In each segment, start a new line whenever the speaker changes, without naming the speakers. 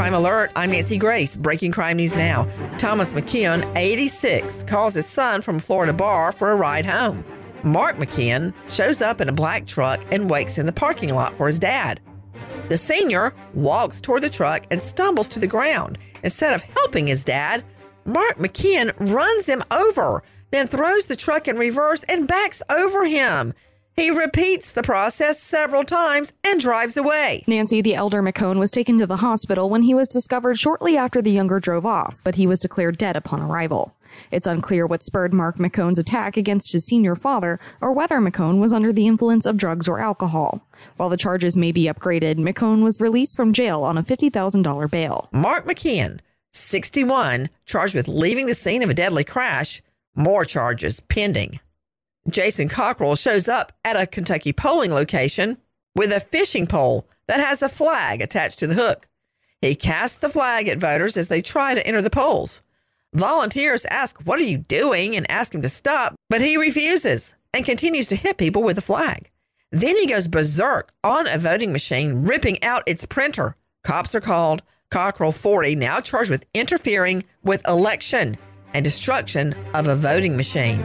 Crime Alert, I'm Nancy Grace. Breaking crime news now. Thomas McKeon, 86, calls his son from Florida bar for a ride home. Mark McKeon shows up in a black truck and wakes in the parking lot for his dad. The senior walks toward the truck and stumbles to the ground. Instead of helping his dad, Mark McKeon runs him over, then throws the truck in reverse and backs over him. He repeats the process several times and drives away.
Nancy, the elder McCone, was taken to the hospital when he was discovered shortly after the younger drove off, but he was declared dead upon arrival. It's unclear what spurred Mark McCone's attack against his senior father or whether McCone was under the influence of drugs or alcohol. While the charges may be upgraded, McCone was released from jail on a $50,000 bail.
Mark McKeon, 61, charged with leaving the scene of a deadly crash. More charges pending. Jason Cockrell shows up at a Kentucky polling location with a fishing pole that has a flag attached to the hook. He casts the flag at voters as they try to enter the polls. Volunteers ask, What are you doing? and ask him to stop, but he refuses and continues to hit people with the flag. Then he goes berserk on a voting machine, ripping out its printer. Cops are called. Cockrell, 40, now charged with interfering with election and destruction of a voting machine.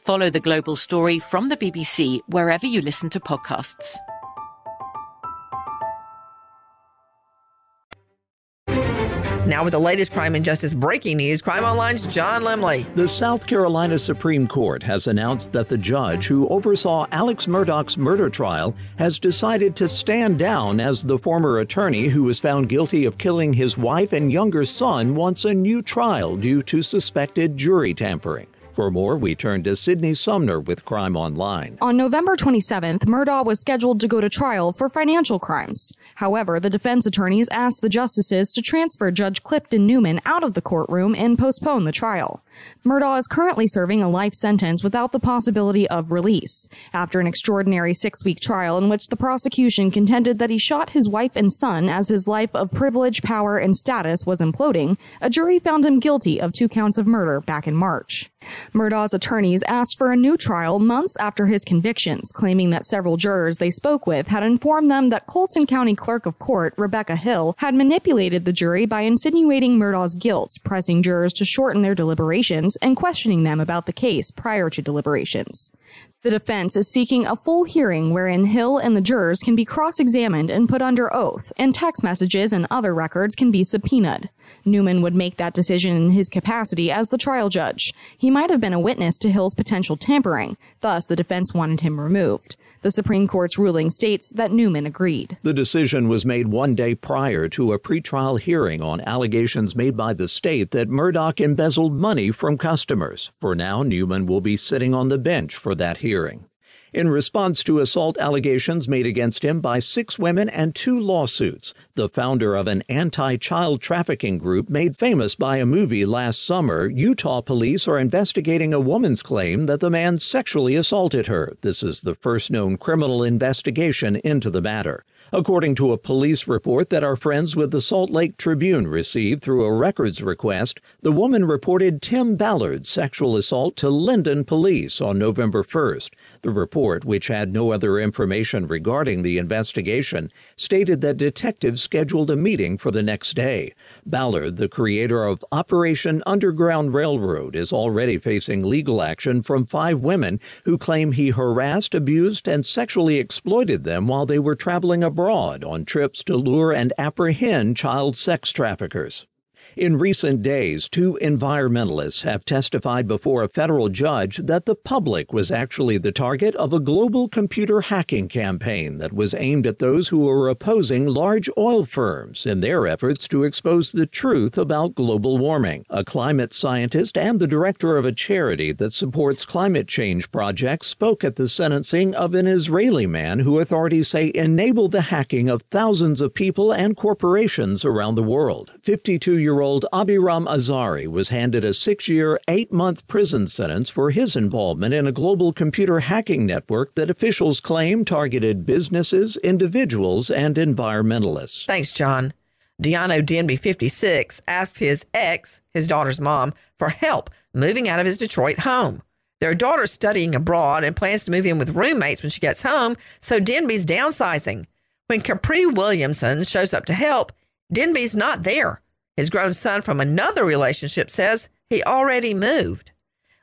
Follow the global story from the BBC wherever you listen to podcasts.
Now, with the latest crime and justice breaking news, Crime Online's John Lemley.
The South Carolina Supreme Court has announced that the judge who oversaw Alex Murdaugh's murder trial has decided to stand down as the former attorney who was found guilty of killing his wife and younger son wants a new trial due to suspected jury tampering. For more, we turn to Sydney Sumner with Crime Online.
On November 27th, Murdaugh was scheduled to go to trial for financial crimes. However, the defense attorneys asked the justices to transfer Judge Clifton Newman out of the courtroom and postpone the trial. Murdaugh is currently serving a life sentence without the possibility of release. After an extraordinary six week trial in which the prosecution contended that he shot his wife and son as his life of privilege, power, and status was imploding, a jury found him guilty of two counts of murder back in March. Murdaugh's attorneys asked for a new trial months after his convictions, claiming that several jurors they spoke with had informed them that Colleton County Clerk of Court Rebecca Hill had manipulated the jury by insinuating Murdaugh's guilt, pressing jurors to shorten their deliberations and questioning them about the case prior to deliberations. The defense is seeking a full hearing wherein Hill and the jurors can be cross examined and put under oath, and text messages and other records can be subpoenaed. Newman would make that decision in his capacity as the trial judge. He might have been a witness to Hill's potential tampering, thus, the defense wanted him removed. The Supreme Court's ruling states that Newman agreed.
The decision was made one day prior to a pretrial hearing on allegations made by the state that Murdaugh embezzled money from customers. For now, Newman will be sitting on the bench for that hearing in response to assault allegations made against him by six women and two lawsuits. The founder of an anti child trafficking group made famous by a movie last summer, Utah police are investigating a woman's claim that the man sexually assaulted her. This is the first known criminal investigation into the matter according to a police report that our friends with the Salt Lake Tribune received through a records request. The woman reported Tim Ballard's sexual assault to Lindon police on November 1st. The report, which had no other information regarding the investigation, stated that detectives scheduled a meeting for the next day. Ballard, the creator of Operation Underground Railroad, is already facing legal action from five women who claim he harassed, abused, and sexually exploited them while they were traveling abroad on trips to lure and apprehend child sex traffickers. In recent days, two environmentalists have testified before a federal judge that the public was actually the target of a global computer hacking campaign that was aimed at those who were opposing large oil firms in their efforts to expose the truth about global warming. A climate scientist and the director of a charity that supports climate change projects spoke at the sentencing of an Israeli man who authorities say enabled the hacking of thousands of people and corporations around the world. 52 year year old Aviram Azari was handed a six year, eight month prison sentence for his involvement in a global computer hacking network that officials claim targeted businesses, individuals, and environmentalists.
Thanks, John. Deano Denby, 56, asked his ex, his daughter's mom, for help moving out of his Detroit home. Their daughter's studying abroad and plans to move in with roommates when she gets home, so Denby's downsizing. When Capri Williamson shows up to help, Denby's not there. His grown son from another relationship says he already moved.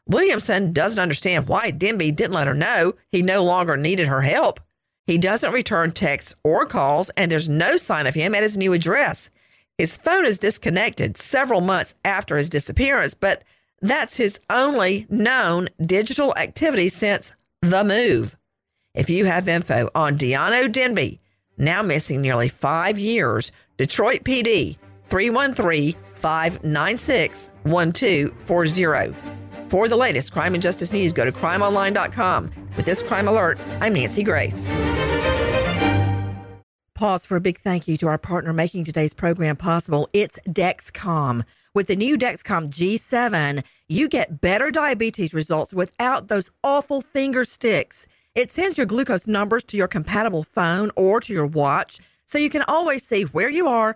Williamson doesn't understand why Denby didn't let her know he no longer needed her help. He doesn't return texts or calls, and there's no sign of him at his new address. His phone is disconnected several months after his disappearance, but that's his only known digital activity since the move. If you have info on Deano Denby, now missing nearly five years, Detroit PD 313 596 1240. For the latest crime and justice news, go to crimeonline.com. With this crime alert, I'm Nancy Grace. Pause for a big thank you to our partner making today's program possible. It's Dexcom. With the new Dexcom G7, you get better diabetes results without those awful finger sticks. It sends your glucose numbers to your compatible phone or to your watch so you can always see where you are